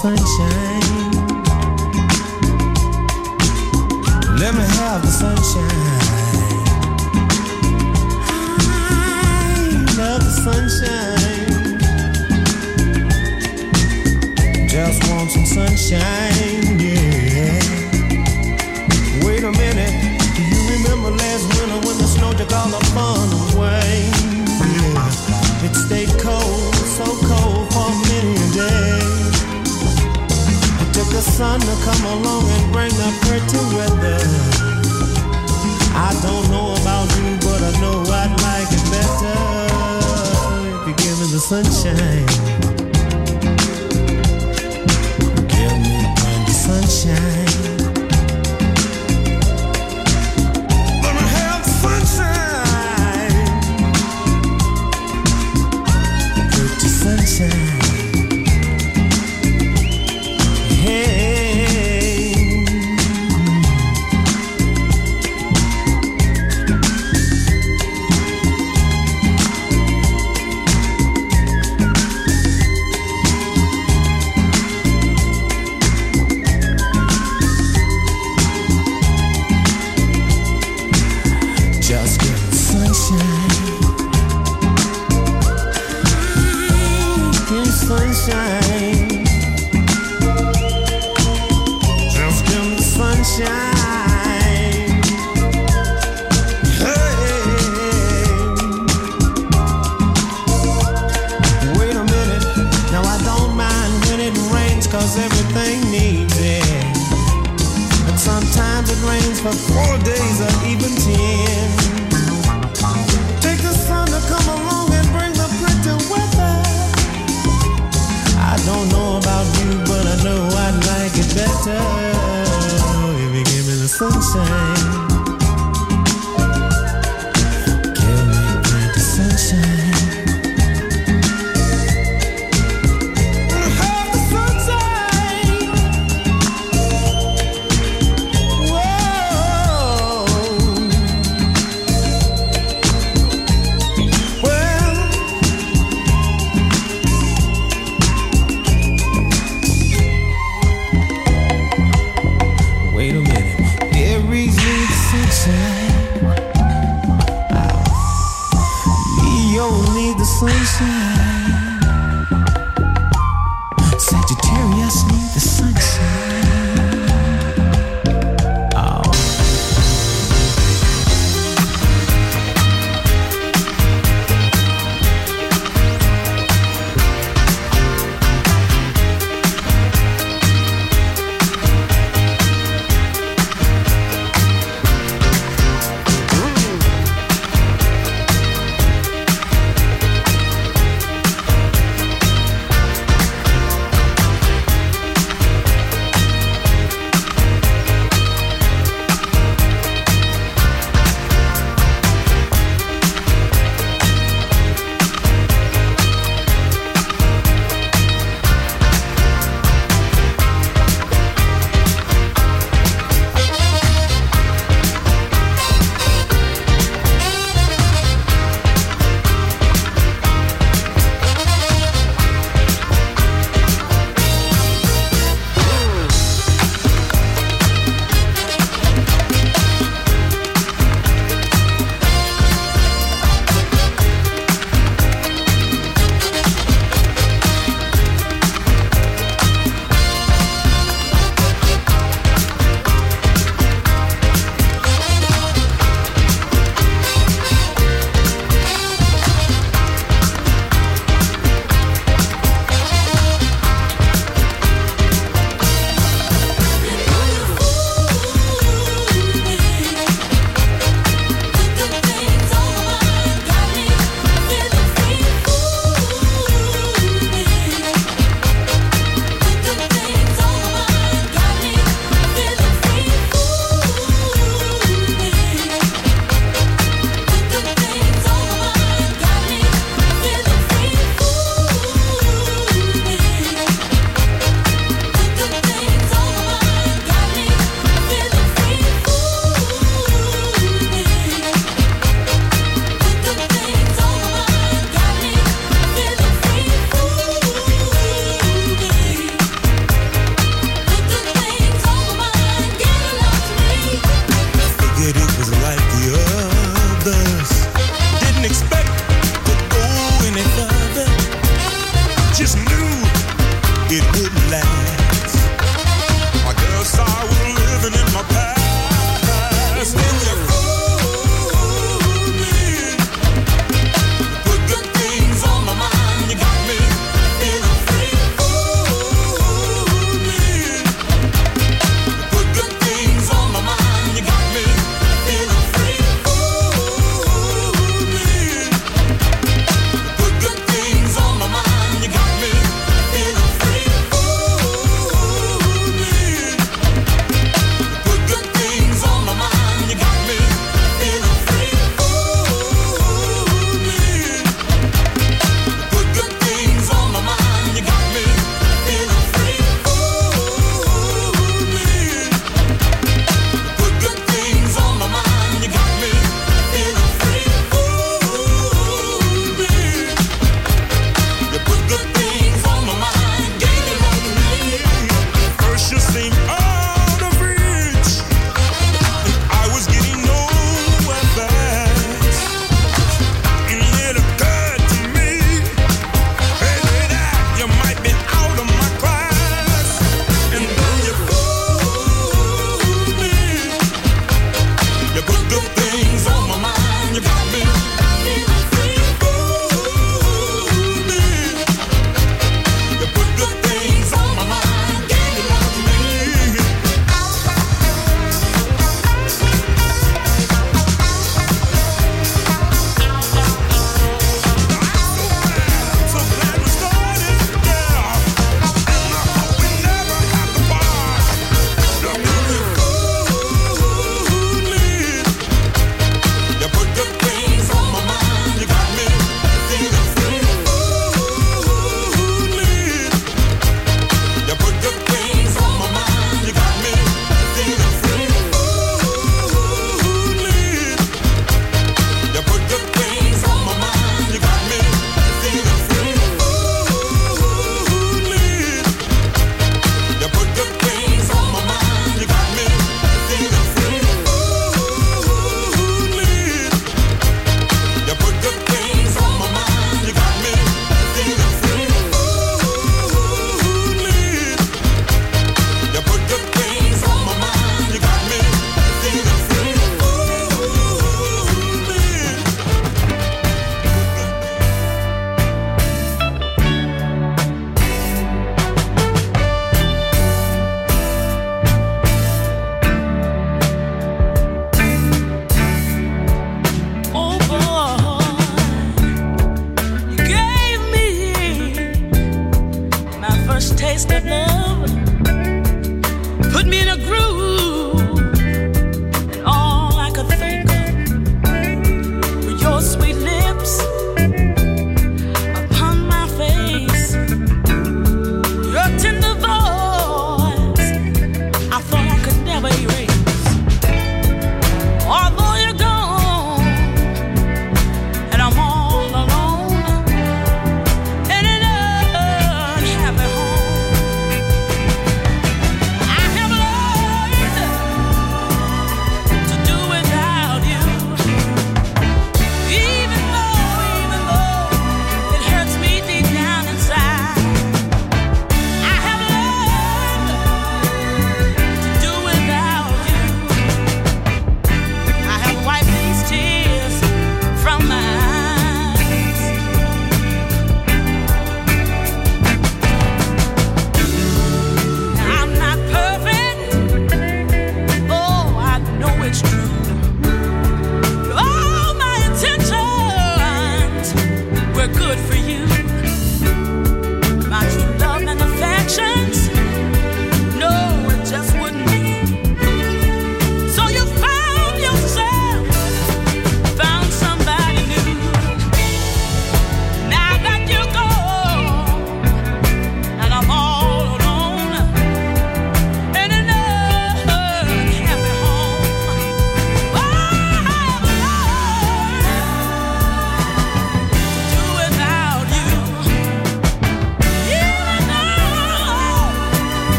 sunshine. rains for four days or even ten. Take the sun to come along and bring the pretty weather. I don't know about you, but I know I'd like it better if you give me the sunshine.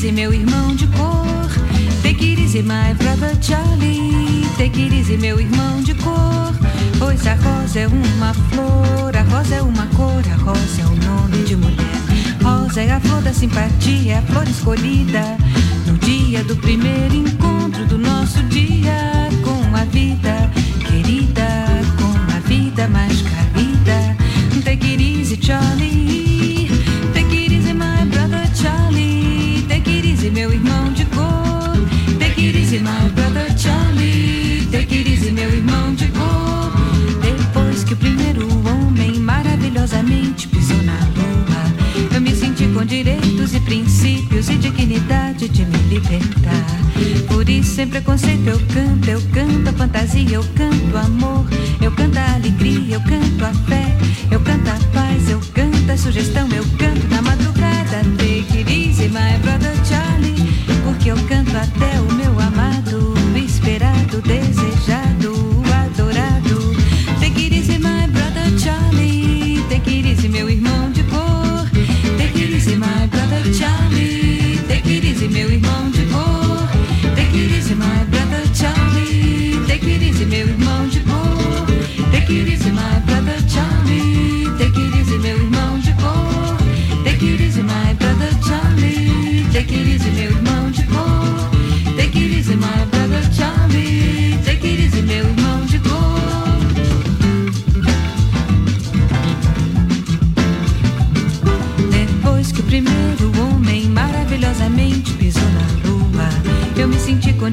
Easy, meu irmão de cor. Take it easy, my brother Charlie. Take it easy, meu irmão de cor. Pois a rosa é uma flor, a rosa é uma cor, a rosa é o nome de mulher. Rosa é a flor da simpatia, a flor escolhida no dia do primeiro encontro do nosso dia com a vida querida, com a vida mais querida. Take it easy, Charlie. Take it easy, my brother Charlie. Meu irmão de cor. Take it easy, my brother Charlie. Take it easy, meu irmão de cor. Depois que o primeiro homem maravilhosamente pisou na lua, eu me senti com direitos e princípios e dignidade de me libertar. Por isso, sem preconceito, eu canto, eu canto a fantasia, eu canto amor, eu canto a alegria, eu canto a fé, eu canto a paz, eu canto a sugestão, eu canto na madrugada. Take it easy, my brother porque eu canto até o meu amado, esperado, desejado,